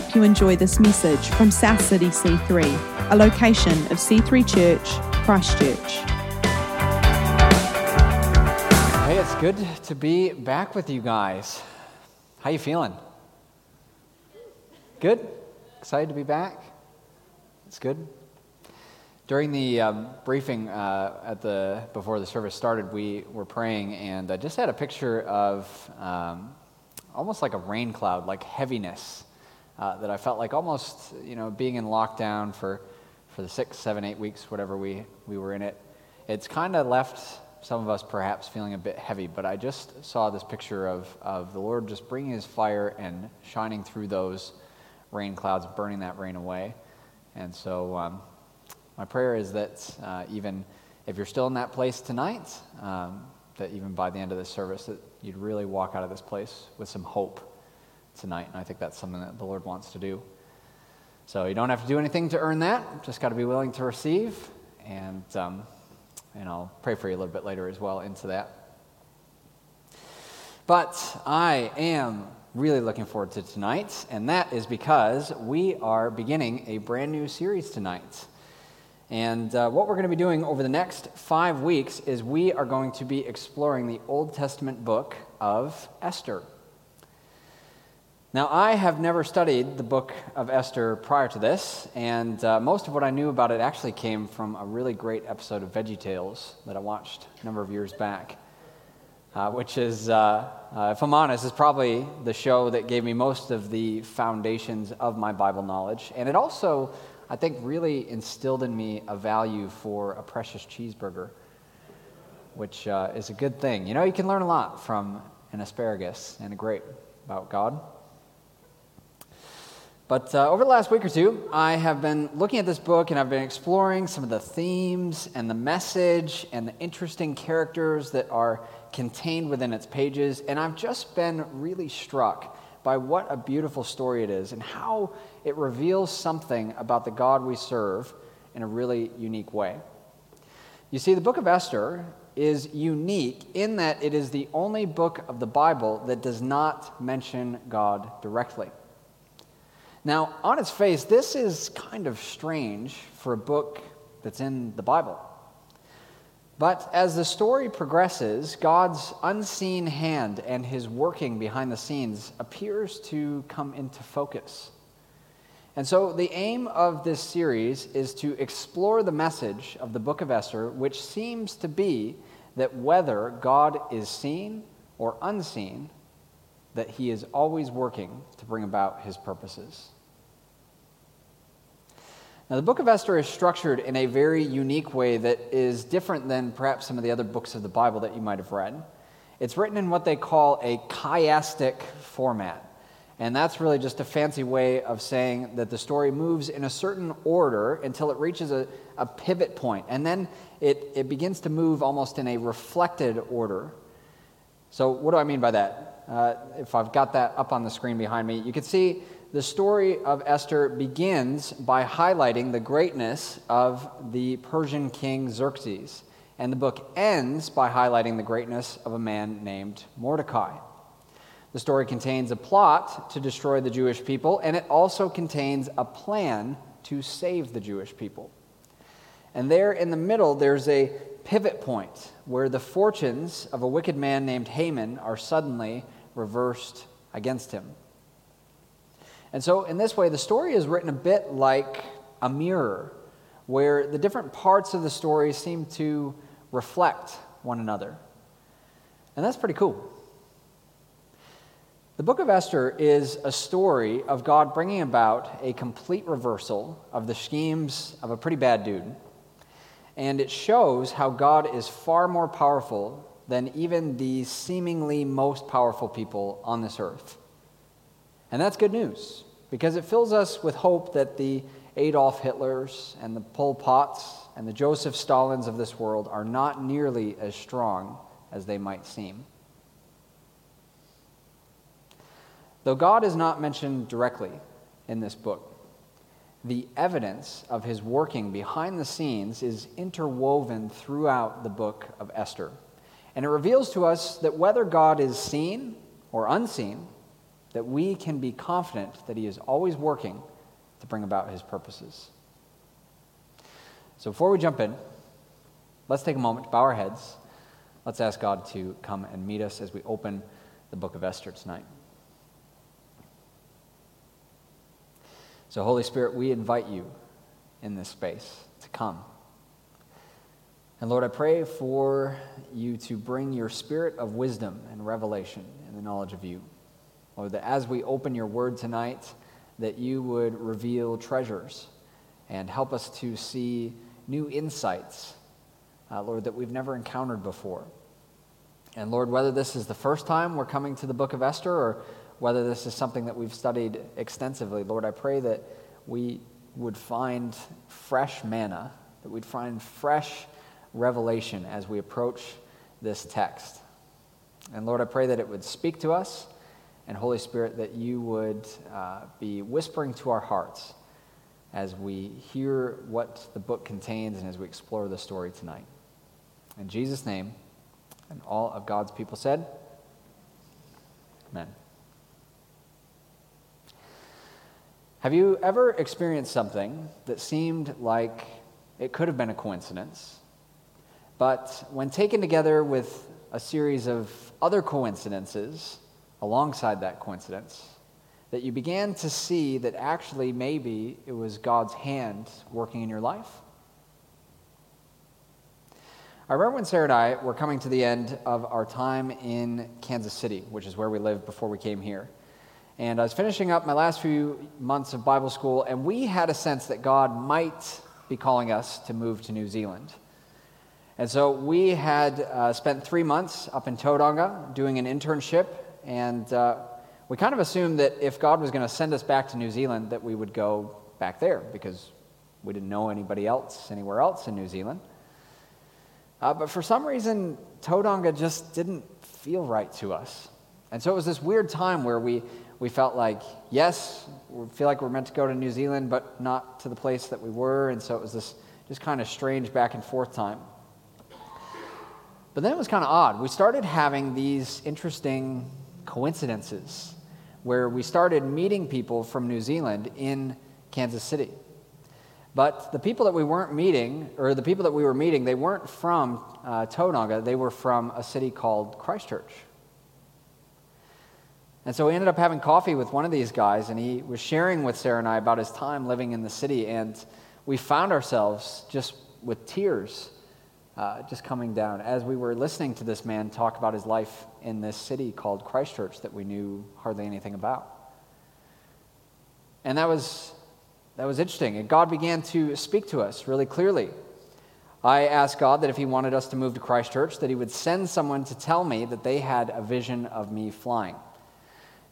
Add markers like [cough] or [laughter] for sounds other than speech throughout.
hope you enjoy this message from South City C3, a location of C3 Church, Christchurch. Hey, it's good to be back with you guys. How you feeling? Good? Excited to be back? It's good. During the um, briefing uh, at the before the service started, we were praying, and I just had a picture of um, almost like a rain cloud, like heaviness uh, that I felt like almost, you know, being in lockdown for, for the six, seven, eight weeks, whatever we, we were in it. It's kind of left some of us perhaps feeling a bit heavy, but I just saw this picture of, of the Lord just bringing his fire and shining through those rain clouds, burning that rain away. And so, um, my prayer is that uh, even if you're still in that place tonight, um, that even by the end of this service, that you'd really walk out of this place with some hope tonight. And I think that's something that the Lord wants to do. So you don't have to do anything to earn that. Just got to be willing to receive. And, um, and I'll pray for you a little bit later as well into that. But I am really looking forward to tonight, and that is because we are beginning a brand new series tonight. And uh, what we're going to be doing over the next five weeks is we are going to be exploring the Old Testament book of Esther. Now, I have never studied the book of Esther prior to this, and uh, most of what I knew about it actually came from a really great episode of Veggie Tales that I watched a number of years back, uh, which is, uh, uh, if I'm honest, is probably the show that gave me most of the foundations of my Bible knowledge. And it also, I think, really instilled in me a value for a precious cheeseburger, which uh, is a good thing. You know, you can learn a lot from an asparagus and a grape about God. But uh, over the last week or two, I have been looking at this book and I've been exploring some of the themes and the message and the interesting characters that are contained within its pages. And I've just been really struck by what a beautiful story it is and how it reveals something about the God we serve in a really unique way. You see, the book of Esther is unique in that it is the only book of the Bible that does not mention God directly. Now, on its face, this is kind of strange for a book that's in the Bible. But as the story progresses, God's unseen hand and his working behind the scenes appears to come into focus. And so, the aim of this series is to explore the message of the book of Esther, which seems to be that whether God is seen or unseen, that he is always working to bring about his purposes. Now, the book of Esther is structured in a very unique way that is different than perhaps some of the other books of the Bible that you might have read. It's written in what they call a chiastic format. And that's really just a fancy way of saying that the story moves in a certain order until it reaches a, a pivot point. And then it, it begins to move almost in a reflected order. So, what do I mean by that? Uh, if I've got that up on the screen behind me, you can see the story of Esther begins by highlighting the greatness of the Persian king Xerxes, and the book ends by highlighting the greatness of a man named Mordecai. The story contains a plot to destroy the Jewish people, and it also contains a plan to save the Jewish people. And there in the middle, there's a pivot point where the fortunes of a wicked man named Haman are suddenly reversed against him. And so, in this way, the story is written a bit like a mirror, where the different parts of the story seem to reflect one another. And that's pretty cool. The book of Esther is a story of God bringing about a complete reversal of the schemes of a pretty bad dude. And it shows how God is far more powerful than even the seemingly most powerful people on this earth. And that's good news because it fills us with hope that the Adolf Hitlers and the Pol Pots and the Joseph Stalins of this world are not nearly as strong as they might seem. Though God is not mentioned directly in this book, the evidence of his working behind the scenes is interwoven throughout the book of Esther. And it reveals to us that whether God is seen or unseen, that we can be confident that He is always working to bring about His purposes. So before we jump in, let's take a moment to bow our heads. Let's ask God to come and meet us as we open the book of Esther tonight. So, Holy Spirit, we invite you in this space to come. And Lord, I pray for you to bring your spirit of wisdom and revelation and the knowledge of you. Lord, that as we open your word tonight, that you would reveal treasures and help us to see new insights, uh, Lord, that we've never encountered before. And Lord, whether this is the first time we're coming to the book of Esther or whether this is something that we've studied extensively, Lord, I pray that we would find fresh manna, that we'd find fresh revelation as we approach this text. And Lord, I pray that it would speak to us, and Holy Spirit, that you would uh, be whispering to our hearts as we hear what the book contains and as we explore the story tonight. In Jesus' name, and all of God's people said, Amen. Have you ever experienced something that seemed like it could have been a coincidence, but when taken together with a series of other coincidences alongside that coincidence, that you began to see that actually maybe it was God's hand working in your life? I remember when Sarah and I were coming to the end of our time in Kansas City, which is where we lived before we came here. And I was finishing up my last few months of Bible school, and we had a sense that God might be calling us to move to New Zealand. And so we had uh, spent three months up in Tauranga doing an internship, and uh, we kind of assumed that if God was going to send us back to New Zealand, that we would go back there because we didn't know anybody else anywhere else in New Zealand. Uh, but for some reason, Tauranga just didn't feel right to us. And so it was this weird time where we, we felt like, yes, we feel like we're meant to go to New Zealand, but not to the place that we were. And so it was this just kind of strange back and forth time. But then it was kind of odd. We started having these interesting coincidences where we started meeting people from New Zealand in Kansas City. But the people that we weren't meeting, or the people that we were meeting, they weren't from uh, Tauranga, they were from a city called Christchurch. And so we ended up having coffee with one of these guys, and he was sharing with Sarah and I about his time living in the city. And we found ourselves just with tears uh, just coming down as we were listening to this man talk about his life in this city called Christchurch that we knew hardly anything about. And that was, that was interesting. And God began to speak to us really clearly. I asked God that if He wanted us to move to Christchurch, that He would send someone to tell me that they had a vision of me flying.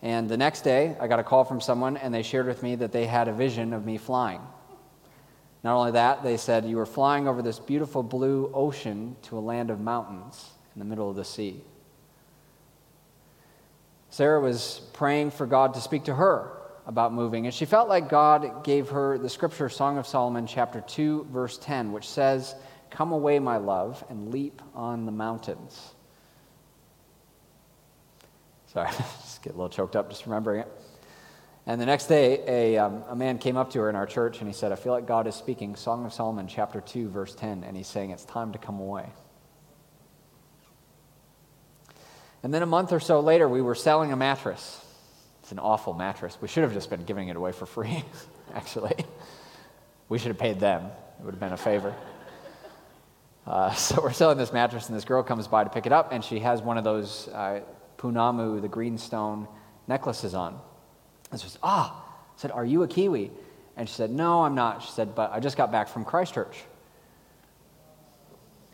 And the next day, I got a call from someone, and they shared with me that they had a vision of me flying. Not only that, they said, You were flying over this beautiful blue ocean to a land of mountains in the middle of the sea. Sarah was praying for God to speak to her about moving, and she felt like God gave her the scripture, Song of Solomon, chapter 2, verse 10, which says, Come away, my love, and leap on the mountains. Sorry, [laughs] get a little choked up just remembering it. And the next day, a, um, a man came up to her in our church and he said, I feel like God is speaking Song of Solomon, chapter 2, verse 10, and he's saying it's time to come away. And then a month or so later, we were selling a mattress. It's an awful mattress. We should have just been giving it away for free, [laughs] actually. We should have paid them, it would have been a favor. Uh, [laughs] so we're selling this mattress, and this girl comes by to pick it up, and she has one of those uh, Pounamu, the greenstone necklaces on. And she says, Ah, I said, Are you a Kiwi? And she said, No, I'm not. She said, But I just got back from Christchurch.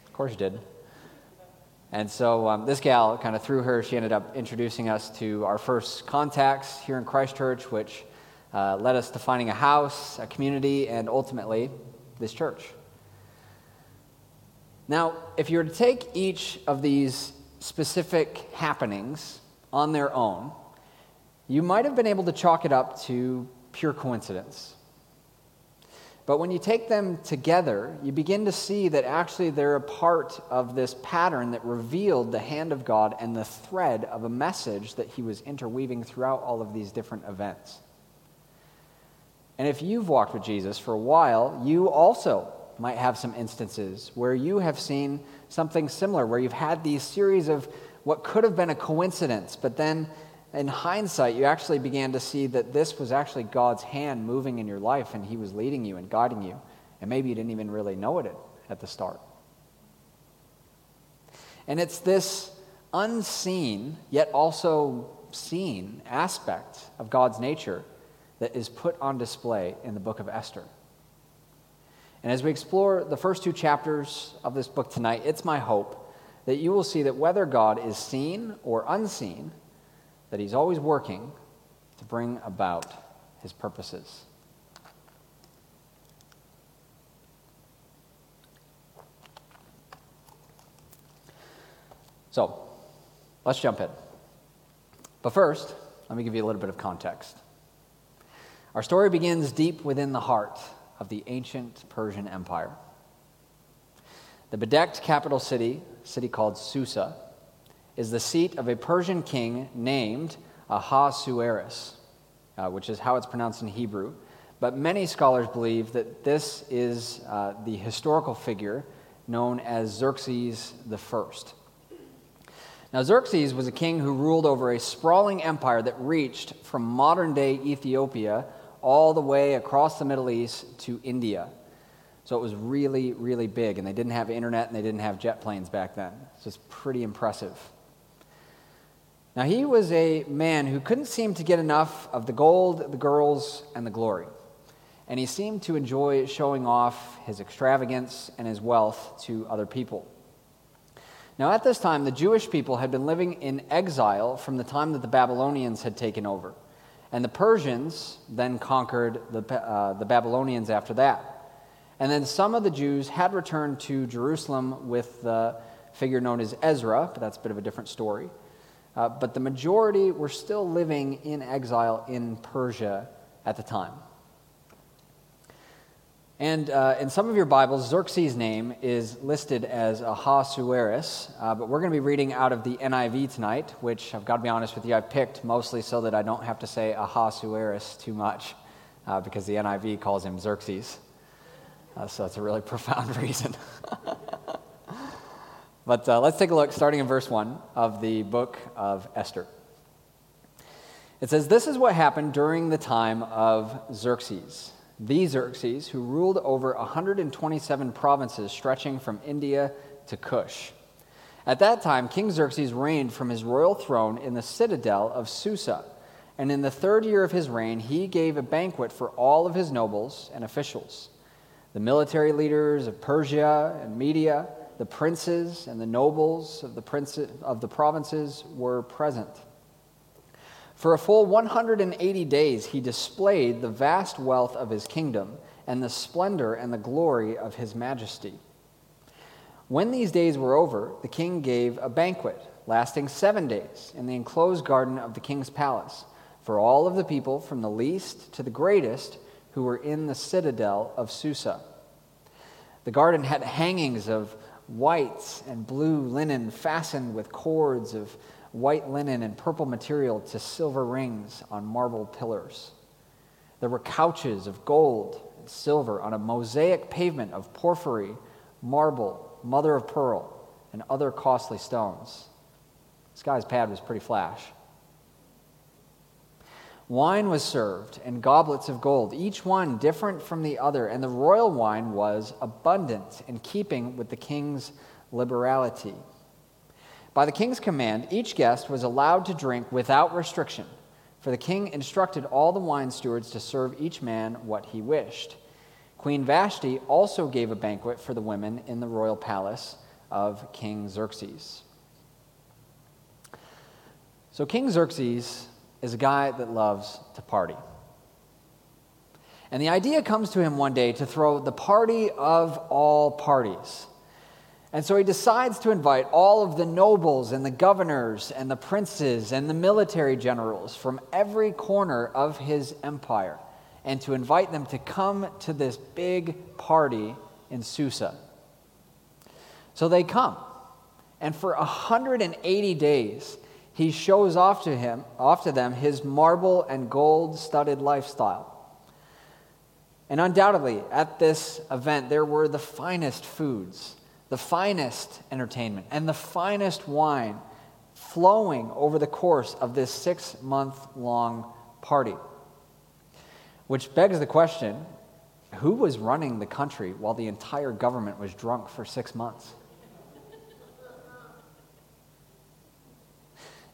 Of course you did. And so um, this gal, kind of through her, she ended up introducing us to our first contacts here in Christchurch, which uh, led us to finding a house, a community, and ultimately this church. Now, if you were to take each of these specific happenings on their own, you might have been able to chalk it up to pure coincidence. But when you take them together, you begin to see that actually they're a part of this pattern that revealed the hand of God and the thread of a message that he was interweaving throughout all of these different events. And if you've walked with Jesus for a while, you also might have some instances where you have seen something similar, where you've had these series of what could have been a coincidence, but then in hindsight, you actually began to see that this was actually God's hand moving in your life and He was leading you and guiding you. And maybe you didn't even really know it at the start. And it's this unseen, yet also seen aspect of God's nature that is put on display in the book of Esther. And as we explore the first two chapters of this book tonight, it's my hope that you will see that whether God is seen or unseen, that He's always working to bring about His purposes. So, let's jump in. But first, let me give you a little bit of context. Our story begins deep within the heart of the ancient Persian Empire. The bedecked capital city, city called Susa, is the seat of a Persian king named Ahasuerus, uh, which is how it's pronounced in Hebrew. But many scholars believe that this is uh, the historical figure known as Xerxes I. Now, Xerxes was a king who ruled over a sprawling empire that reached from modern day Ethiopia all the way across the Middle East to India. So it was really, really big. And they didn't have internet and they didn't have jet planes back then. So it's pretty impressive. Now, he was a man who couldn't seem to get enough of the gold, the girls, and the glory. And he seemed to enjoy showing off his extravagance and his wealth to other people. Now, at this time, the Jewish people had been living in exile from the time that the Babylonians had taken over. And the Persians then conquered the, uh, the Babylonians after that. And then some of the Jews had returned to Jerusalem with the figure known as Ezra, but that's a bit of a different story. Uh, but the majority were still living in exile in Persia at the time. And uh, in some of your Bibles, Xerxes' name is listed as Ahasuerus, uh, but we're going to be reading out of the NIV tonight, which I've got to be honest with you, I picked mostly so that I don't have to say Ahasuerus too much, uh, because the NIV calls him Xerxes. Uh, so that's a really [laughs] profound reason. [laughs] but uh, let's take a look, starting in verse 1 of the book of Esther. It says, This is what happened during the time of Xerxes the Xerxes, who ruled over 127 provinces stretching from India to Cush. At that time, King Xerxes reigned from his royal throne in the citadel of Susa. And in the third year of his reign, he gave a banquet for all of his nobles and officials. The military leaders of Persia and Media, the princes and the nobles of the, of the provinces were present. For a full 180 days, he displayed the vast wealth of his kingdom and the splendor and the glory of his majesty. When these days were over, the king gave a banquet lasting seven days in the enclosed garden of the king's palace for all of the people from the least to the greatest who were in the citadel of Susa. The garden had hangings of white and blue linen fastened with cords of white linen and purple material to silver rings on marble pillars. There were couches of gold and silver on a mosaic pavement of porphyry, marble, mother of pearl, and other costly stones. This guy's pad was pretty flash. Wine was served in goblets of gold, each one different from the other, and the royal wine was abundant in keeping with the king's liberality. By the king's command, each guest was allowed to drink without restriction, for the king instructed all the wine stewards to serve each man what he wished. Queen Vashti also gave a banquet for the women in the royal palace of King Xerxes. So, King Xerxes is a guy that loves to party. And the idea comes to him one day to throw the party of all parties. And so he decides to invite all of the nobles and the governors and the princes and the military generals from every corner of his empire. and to invite them to come to this big party in Susa. So they come. And for 180 days, he shows off to him, off to them his marble and gold studded lifestyle. And undoubtedly, at this event, there were the finest foods, the finest entertainment, and the finest wine flowing over the course of this six month long party. Which begs the question who was running the country while the entire government was drunk for six months?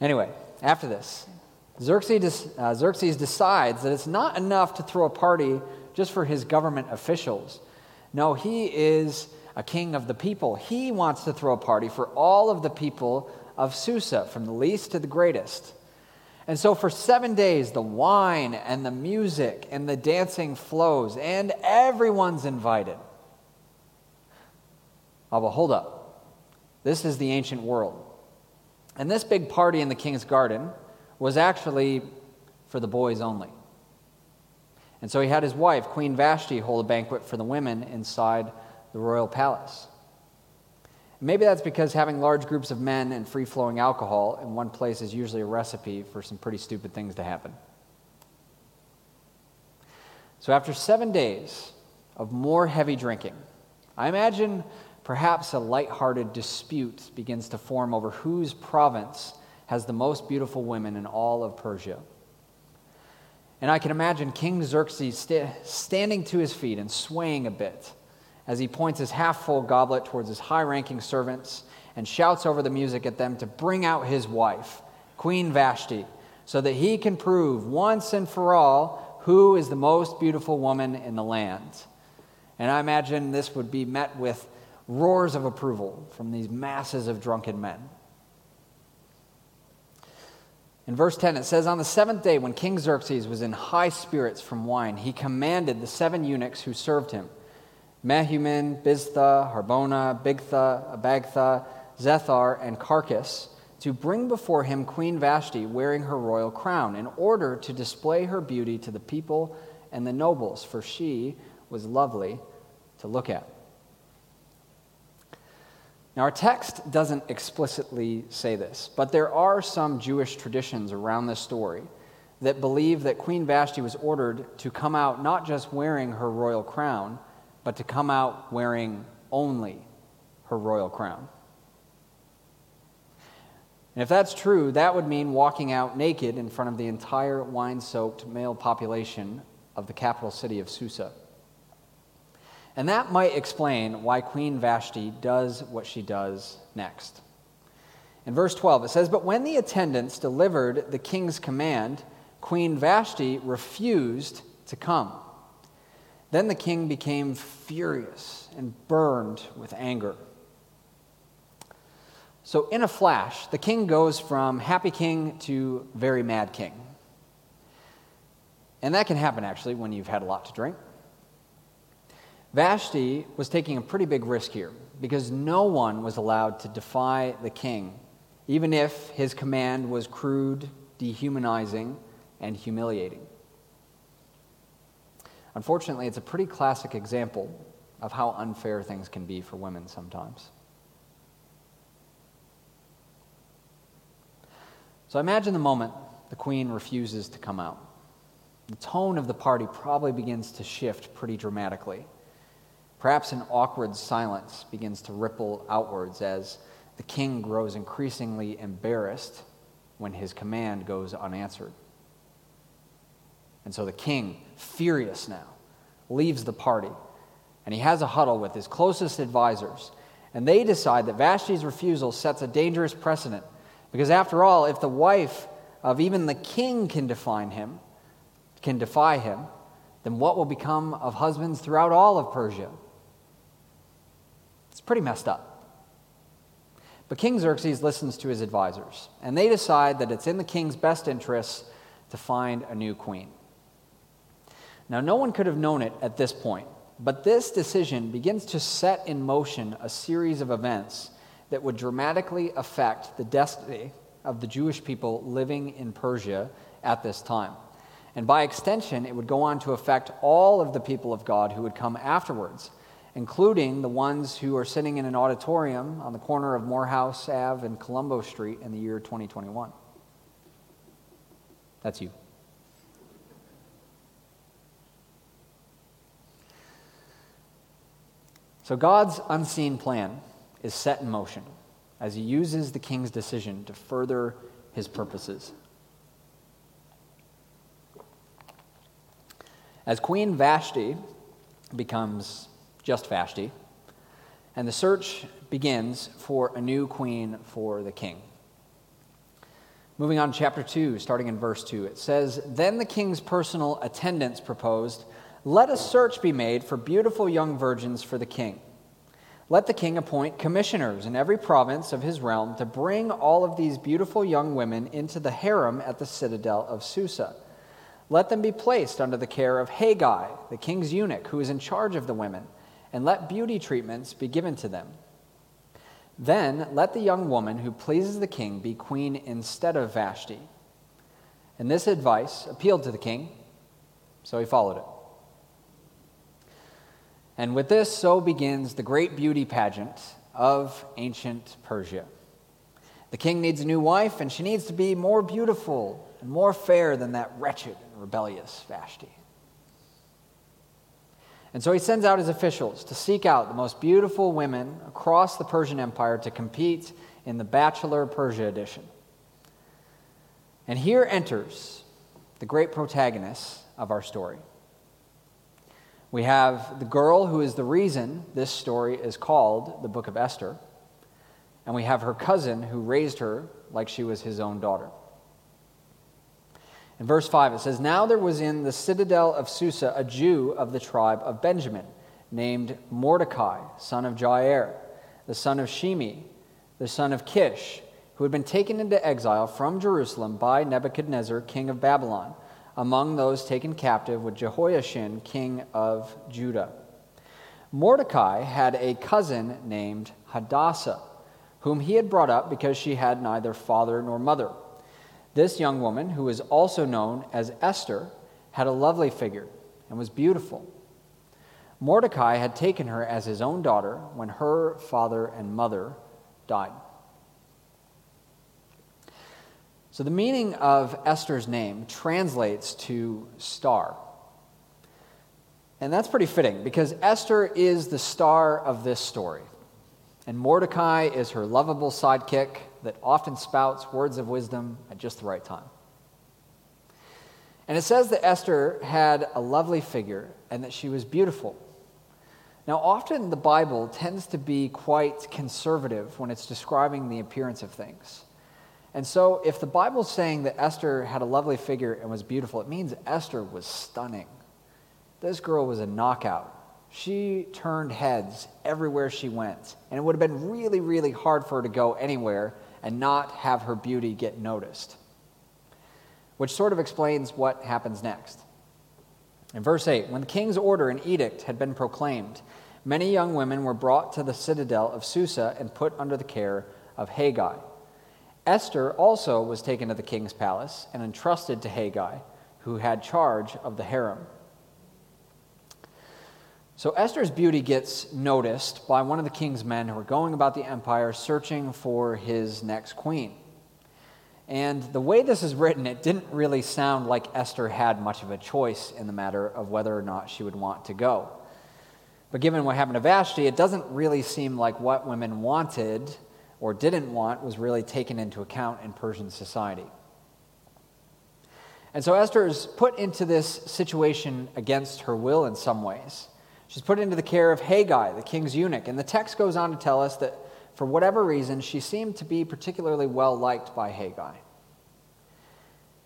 Anyway, after this, Xerxes, uh, Xerxes decides that it's not enough to throw a party just for his government officials. No, he is a king of the people. He wants to throw a party for all of the people of Susa, from the least to the greatest. And so for seven days, the wine and the music and the dancing flows, and everyone's invited. Oh, hold up. This is the ancient world. And this big party in the king's garden was actually for the boys only. And so he had his wife, Queen Vashti, hold a banquet for the women inside the royal palace. Maybe that's because having large groups of men and free flowing alcohol in one place is usually a recipe for some pretty stupid things to happen. So, after seven days of more heavy drinking, I imagine perhaps a light-hearted dispute begins to form over whose province has the most beautiful women in all of Persia. And I can imagine King Xerxes st- standing to his feet and swaying a bit as he points his half full goblet towards his high ranking servants and shouts over the music at them to bring out his wife, Queen Vashti, so that he can prove once and for all who is the most beautiful woman in the land. And I imagine this would be met with roars of approval from these masses of drunken men. In verse 10, it says, On the seventh day, when King Xerxes was in high spirits from wine, he commanded the seven eunuchs who served him Mehuman, Biztha, Harbona, Bigtha, Abagtha, Zethar, and Karkas to bring before him Queen Vashti wearing her royal crown in order to display her beauty to the people and the nobles, for she was lovely to look at. Now, our text doesn't explicitly say this, but there are some Jewish traditions around this story that believe that Queen Vashti was ordered to come out not just wearing her royal crown, but to come out wearing only her royal crown. And if that's true, that would mean walking out naked in front of the entire wine soaked male population of the capital city of Susa. And that might explain why Queen Vashti does what she does next. In verse 12, it says, But when the attendants delivered the king's command, Queen Vashti refused to come. Then the king became furious and burned with anger. So, in a flash, the king goes from happy king to very mad king. And that can happen actually when you've had a lot to drink. Vashti was taking a pretty big risk here because no one was allowed to defy the king, even if his command was crude, dehumanizing, and humiliating. Unfortunately, it's a pretty classic example of how unfair things can be for women sometimes. So imagine the moment the queen refuses to come out. The tone of the party probably begins to shift pretty dramatically. Perhaps an awkward silence begins to ripple outwards as the king grows increasingly embarrassed when his command goes unanswered. And so the king, furious now, leaves the party and he has a huddle with his closest advisors. And they decide that Vashti's refusal sets a dangerous precedent. Because after all, if the wife of even the king can define him, can defy him, then what will become of husbands throughout all of Persia? It's pretty messed up. But King Xerxes listens to his advisors, and they decide that it's in the king's best interests to find a new queen. Now, no one could have known it at this point, but this decision begins to set in motion a series of events that would dramatically affect the destiny of the Jewish people living in Persia at this time. And by extension, it would go on to affect all of the people of God who would come afterwards, including the ones who are sitting in an auditorium on the corner of Moorhouse Ave and Colombo Street in the year 2021. That's you. So God's unseen plan is set in motion as he uses the king's decision to further his purposes. As Queen Vashti becomes just Vashti, and the search begins for a new queen for the king. Moving on to chapter 2, starting in verse 2, it says Then the king's personal attendants proposed, Let a search be made for beautiful young virgins for the king. Let the king appoint commissioners in every province of his realm to bring all of these beautiful young women into the harem at the citadel of Susa let them be placed under the care of Hegai, the king's eunuch, who is in charge of the women, and let beauty treatments be given to them. Then let the young woman who pleases the king be queen instead of Vashti. And this advice appealed to the king, so he followed it. And with this, so begins the great beauty pageant of ancient Persia. The king needs a new wife, and she needs to be more beautiful and more fair than that wretched and rebellious Vashti. And so he sends out his officials to seek out the most beautiful women across the Persian Empire to compete in the Bachelor Persia edition. And here enters the great protagonist of our story. We have the girl who is the reason this story is called the Book of Esther, and we have her cousin who raised her like she was his own daughter. In verse 5, it says, Now there was in the citadel of Susa a Jew of the tribe of Benjamin, named Mordecai, son of Jair, the son of Shimi, the son of Kish, who had been taken into exile from Jerusalem by Nebuchadnezzar, king of Babylon, among those taken captive with Jehoiachin, king of Judah. Mordecai had a cousin named Hadassah, whom he had brought up because she had neither father nor mother. This young woman, who is also known as Esther, had a lovely figure and was beautiful. Mordecai had taken her as his own daughter when her father and mother died. So, the meaning of Esther's name translates to star. And that's pretty fitting because Esther is the star of this story. And Mordecai is her lovable sidekick that often spouts words of wisdom at just the right time. And it says that Esther had a lovely figure and that she was beautiful. Now, often the Bible tends to be quite conservative when it's describing the appearance of things. And so, if the Bible's saying that Esther had a lovely figure and was beautiful, it means Esther was stunning. This girl was a knockout. She turned heads everywhere she went. And it would have been really, really hard for her to go anywhere and not have her beauty get noticed. Which sort of explains what happens next. In verse 8, when the king's order and edict had been proclaimed, many young women were brought to the citadel of Susa and put under the care of Hegai. Esther also was taken to the king's palace and entrusted to Hegai, who had charge of the harem. So Esther's beauty gets noticed by one of the king's men who are going about the empire searching for his next queen. And the way this is written, it didn't really sound like Esther had much of a choice in the matter of whether or not she would want to go. But given what happened to Vashti, it doesn't really seem like what women wanted or didn't want was really taken into account in Persian society. And so Esther is put into this situation against her will in some ways. She's put into the care of Hegai, the king's eunuch. And the text goes on to tell us that for whatever reason, she seemed to be particularly well liked by Hegai.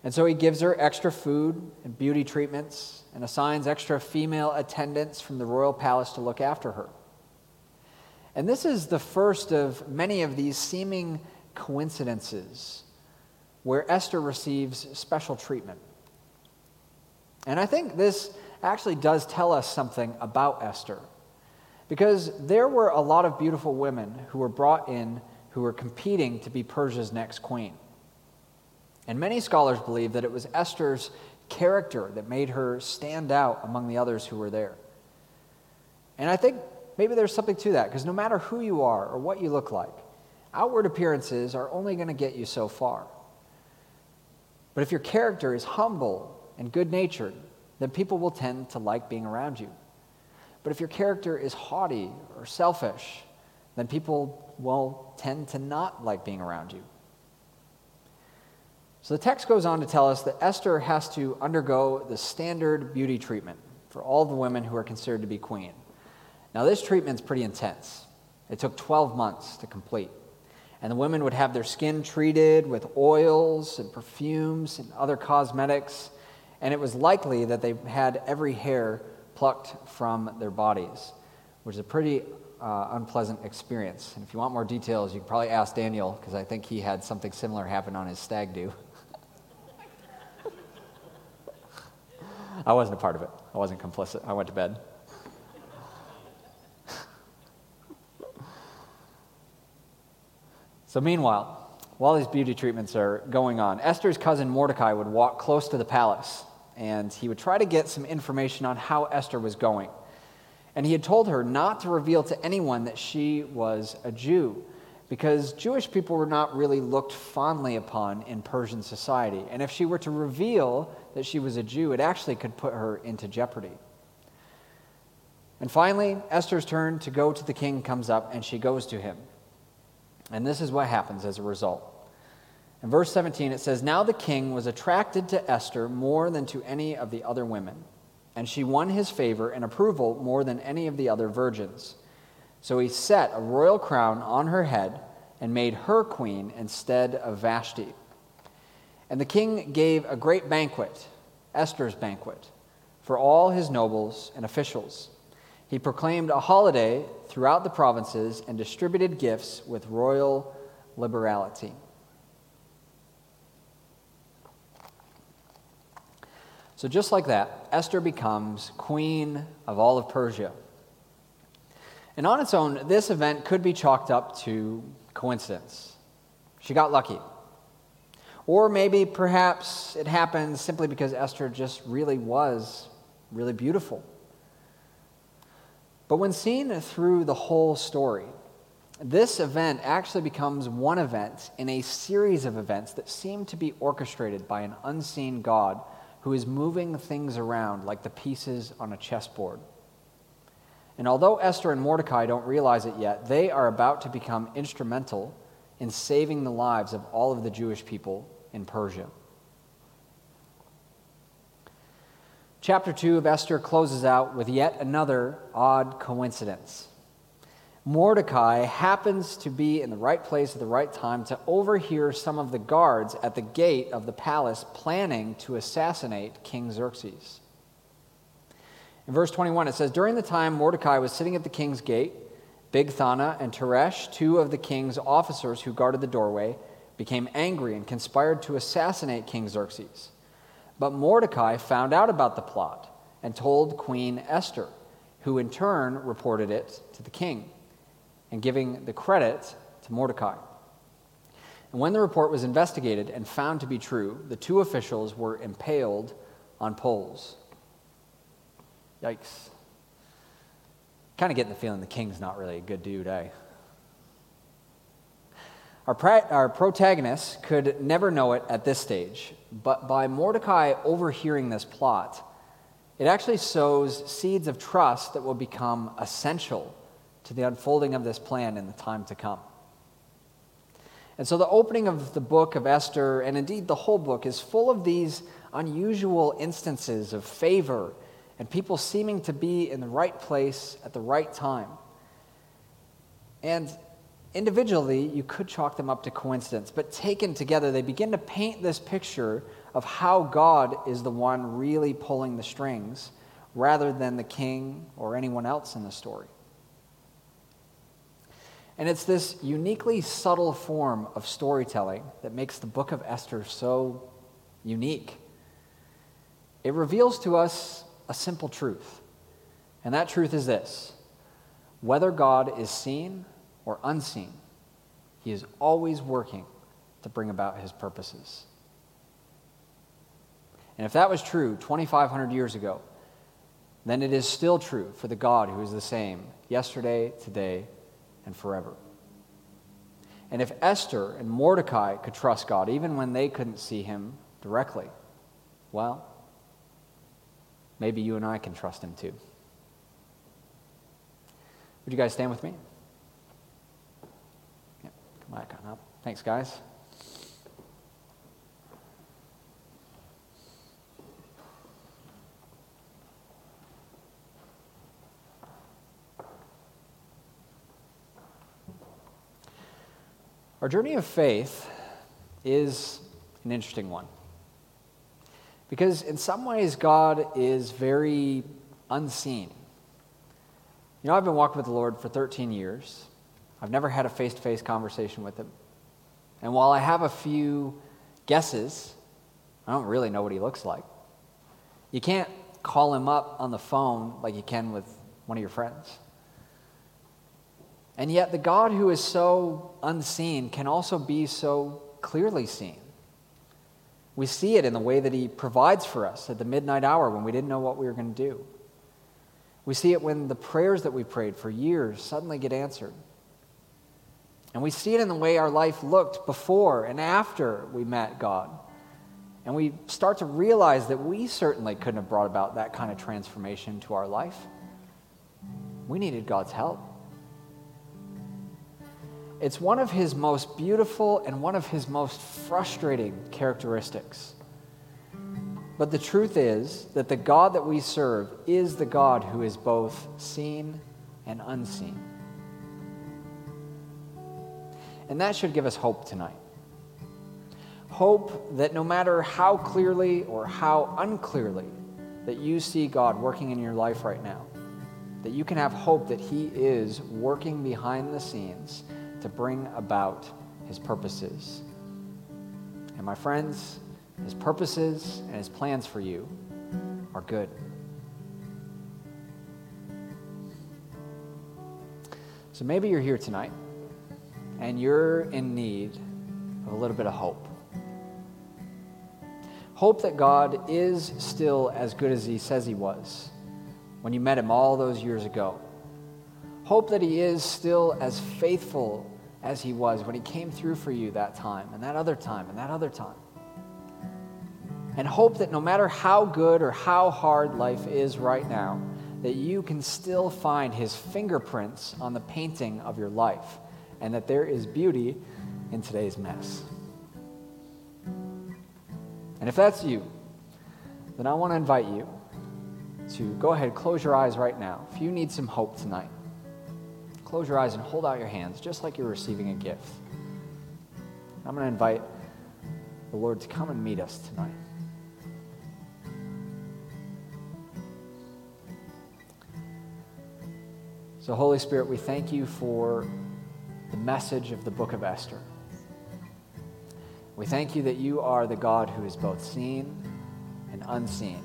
And so he gives her extra food and beauty treatments and assigns extra female attendants from the royal palace to look after her. And this is the first of many of these seeming coincidences where Esther receives special treatment. And I think this actually does tell us something about Esther. Because there were a lot of beautiful women who were brought in who were competing to be Persia's next queen. And many scholars believe that it was Esther's character that made her stand out among the others who were there. And I think maybe there's something to that, because no matter who you are or what you look like, outward appearances are only going to get you so far. But if your character is humble and good natured, then people will tend to like being around you. But if your character is haughty or selfish, then people will tend to not like being around you. So the text goes on to tell us that Esther has to undergo the standard beauty treatment for all the women who are considered to be queen. Now, this treatment is pretty intense. It took 12 months to complete. And the women would have their skin treated with oils and perfumes and other cosmetics. And it was likely that they had every hair plucked from their bodies, which is a pretty uh, unpleasant experience. And if you want more details, you can probably ask Daniel, because I think he had something similar happen on his stag do. [laughs] I wasn't a part of it, I wasn't complicit. I went to bed. So, meanwhile, while these beauty treatments are going on, Esther's cousin Mordecai would walk close to the palace and he would try to get some information on how Esther was going. And he had told her not to reveal to anyone that she was a Jew, because Jewish people were not really looked fondly upon in Persian society. And if she were to reveal that she was a Jew, it actually could put her into jeopardy. And finally, Esther's turn to go to the king comes up, and she goes to him. And this is what happens as a result. In verse 17, it says, Now the king was attracted to Esther more than to any of the other women, and she won his favor and approval more than any of the other virgins. So he set a royal crown on her head and made her queen instead of Vashti. And the king gave a great banquet, Esther's banquet, for all his nobles and officials. He proclaimed a holiday throughout the provinces and distributed gifts with royal liberality. So, just like that, Esther becomes queen of all of Persia. And on its own, this event could be chalked up to coincidence. She got lucky. Or maybe perhaps it happened simply because Esther just really was really beautiful. But when seen through the whole story, this event actually becomes one event in a series of events that seem to be orchestrated by an unseen God who is moving things around like the pieces on a chessboard. And although Esther and Mordecai don't realize it yet, they are about to become instrumental in saving the lives of all of the Jewish people in Persia. Chapter 2 of Esther closes out with yet another odd coincidence. Mordecai happens to be in the right place at the right time to overhear some of the guards at the gate of the palace planning to assassinate King Xerxes. In verse 21, it says During the time Mordecai was sitting at the king's gate, Bigthana and Teresh, two of the king's officers who guarded the doorway, became angry and conspired to assassinate King Xerxes. But Mordecai found out about the plot and told Queen Esther, who in turn reported it to the king and giving the credit to Mordecai. And when the report was investigated and found to be true, the two officials were impaled on poles. Yikes. Kind of getting the feeling the king's not really a good dude, eh? Our, pra- our protagonist could never know it at this stage, but by Mordecai overhearing this plot, it actually sows seeds of trust that will become essential to the unfolding of this plan in the time to come. And so the opening of the book of Esther, and indeed the whole book, is full of these unusual instances of favor and people seeming to be in the right place at the right time. And individually, you could chalk them up to coincidence, but taken together, they begin to paint this picture of how God is the one really pulling the strings rather than the king or anyone else in the story. And it's this uniquely subtle form of storytelling that makes the book of Esther so unique. It reveals to us a simple truth, and that truth is this whether God is seen or unseen, he is always working to bring about his purposes. And if that was true 2,500 years ago, then it is still true for the God who is the same yesterday, today, and forever. And if Esther and Mordecai could trust God even when they couldn't see him directly, well, maybe you and I can trust him too. Would you guys stand with me? Back on up. Thanks, guys. Our journey of faith is an interesting one. Because in some ways, God is very unseen. You know, I've been walking with the Lord for 13 years. I've never had a face to face conversation with Him. And while I have a few guesses, I don't really know what He looks like. You can't call Him up on the phone like you can with one of your friends. And yet, the God who is so unseen can also be so clearly seen. We see it in the way that He provides for us at the midnight hour when we didn't know what we were going to do. We see it when the prayers that we prayed for years suddenly get answered. And we see it in the way our life looked before and after we met God. And we start to realize that we certainly couldn't have brought about that kind of transformation to our life. We needed God's help. It's one of his most beautiful and one of his most frustrating characteristics. But the truth is that the God that we serve is the God who is both seen and unseen. And that should give us hope tonight. Hope that no matter how clearly or how unclearly that you see God working in your life right now, that you can have hope that He is working behind the scenes to bring about his purposes. And my friends, his purposes and his plans for you are good. So maybe you're here tonight and you're in need of a little bit of hope. Hope that God is still as good as he says he was when you met him all those years ago. Hope that he is still as faithful as he was when he came through for you that time and that other time and that other time. And hope that no matter how good or how hard life is right now, that you can still find his fingerprints on the painting of your life and that there is beauty in today's mess. And if that's you, then I want to invite you to go ahead, close your eyes right now. If you need some hope tonight, Close your eyes and hold out your hands just like you're receiving a gift. I'm going to invite the Lord to come and meet us tonight. So, Holy Spirit, we thank you for the message of the book of Esther. We thank you that you are the God who is both seen and unseen.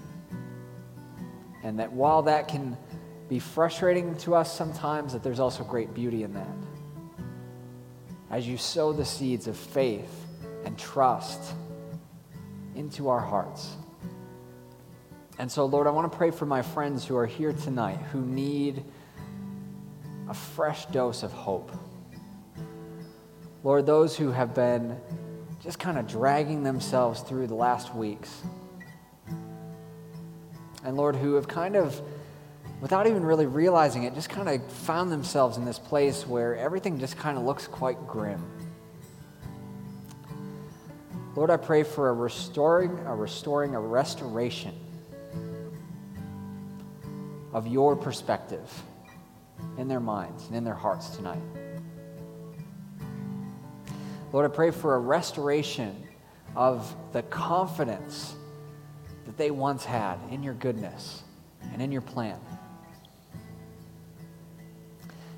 And that while that can be frustrating to us sometimes, that there's also great beauty in that. As you sow the seeds of faith and trust into our hearts. And so, Lord, I want to pray for my friends who are here tonight who need a fresh dose of hope. Lord, those who have been just kind of dragging themselves through the last weeks. And Lord, who have kind of without even really realizing it, just kind of found themselves in this place where everything just kind of looks quite grim. Lord, I pray for a restoring, a restoring, a restoration of your perspective in their minds and in their hearts tonight. Lord, I pray for a restoration of the confidence that they once had in your goodness and in your plan.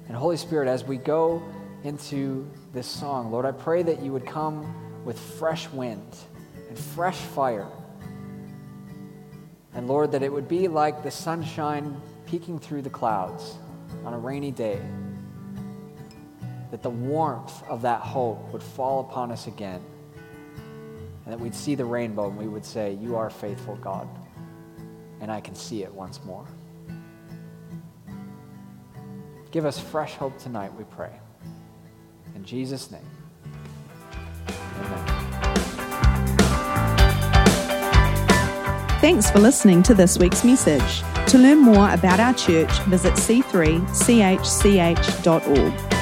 And Holy Spirit, as we go into this song, Lord, I pray that you would come with fresh wind and fresh fire. And Lord, that it would be like the sunshine peeking through the clouds on a rainy day. That the warmth of that hope would fall upon us again. and that we'd see the rainbow and we would say, You are faithful, God, and I can see it once more. Give us fresh hope tonight, we pray. In Jesus' name. Amen. Thanks for listening to this week's message. To learn more about our church, visit c3chch.org.